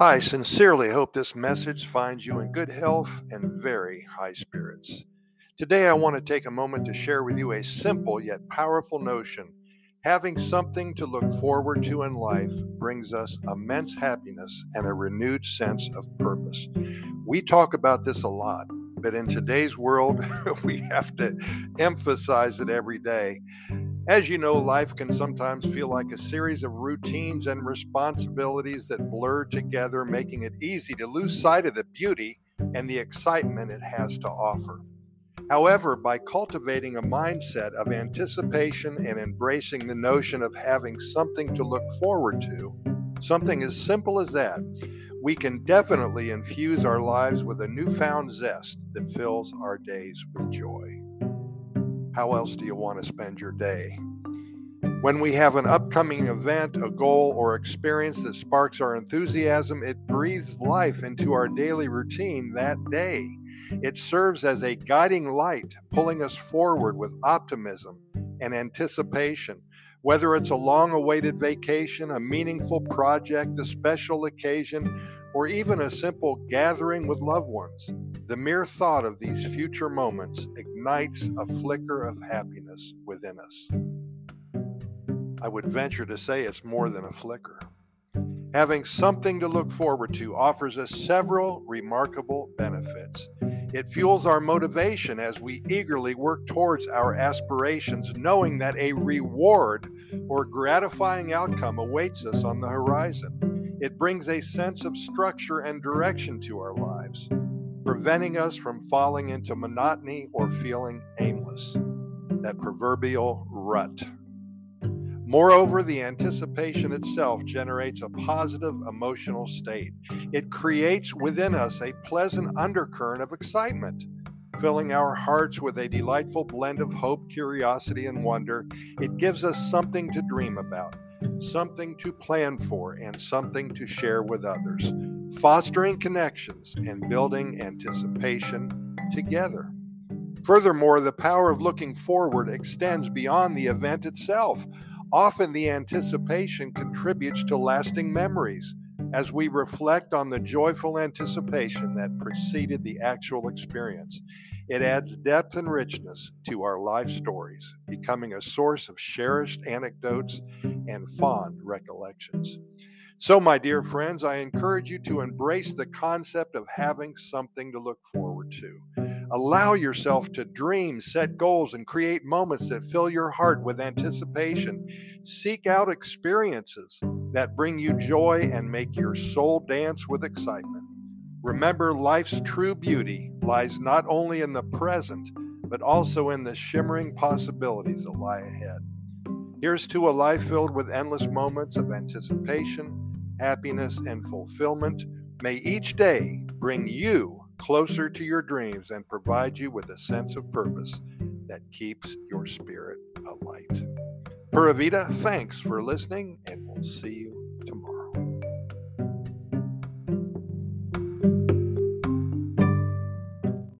I sincerely hope this message finds you in good health and very high spirits. Today, I want to take a moment to share with you a simple yet powerful notion. Having something to look forward to in life brings us immense happiness and a renewed sense of purpose. We talk about this a lot, but in today's world, we have to emphasize it every day. As you know, life can sometimes feel like a series of routines and responsibilities that blur together, making it easy to lose sight of the beauty and the excitement it has to offer. However, by cultivating a mindset of anticipation and embracing the notion of having something to look forward to, something as simple as that, we can definitely infuse our lives with a newfound zest that fills our days with joy. How else do you want to spend your day? When we have an upcoming event, a goal, or experience that sparks our enthusiasm, it breathes life into our daily routine that day. It serves as a guiding light, pulling us forward with optimism and anticipation. Whether it's a long awaited vacation, a meaningful project, a special occasion, or even a simple gathering with loved ones, the mere thought of these future moments ignites a flicker of happiness within us. I would venture to say it's more than a flicker. Having something to look forward to offers us several remarkable benefits. It fuels our motivation as we eagerly work towards our aspirations, knowing that a reward or gratifying outcome awaits us on the horizon. It brings a sense of structure and direction to our lives, preventing us from falling into monotony or feeling aimless. That proverbial rut. Moreover, the anticipation itself generates a positive emotional state. It creates within us a pleasant undercurrent of excitement, filling our hearts with a delightful blend of hope, curiosity, and wonder. It gives us something to dream about, something to plan for, and something to share with others, fostering connections and building anticipation together. Furthermore, the power of looking forward extends beyond the event itself. Often the anticipation contributes to lasting memories as we reflect on the joyful anticipation that preceded the actual experience. It adds depth and richness to our life stories, becoming a source of cherished anecdotes and fond recollections. So, my dear friends, I encourage you to embrace the concept of having something to look forward to. Allow yourself to dream, set goals, and create moments that fill your heart with anticipation. Seek out experiences that bring you joy and make your soul dance with excitement. Remember, life's true beauty lies not only in the present, but also in the shimmering possibilities that lie ahead. Here's to a life filled with endless moments of anticipation, happiness, and fulfillment. May each day bring you closer to your dreams and provide you with a sense of purpose that keeps your spirit alight. Pura Vida, thanks for listening, and we'll see you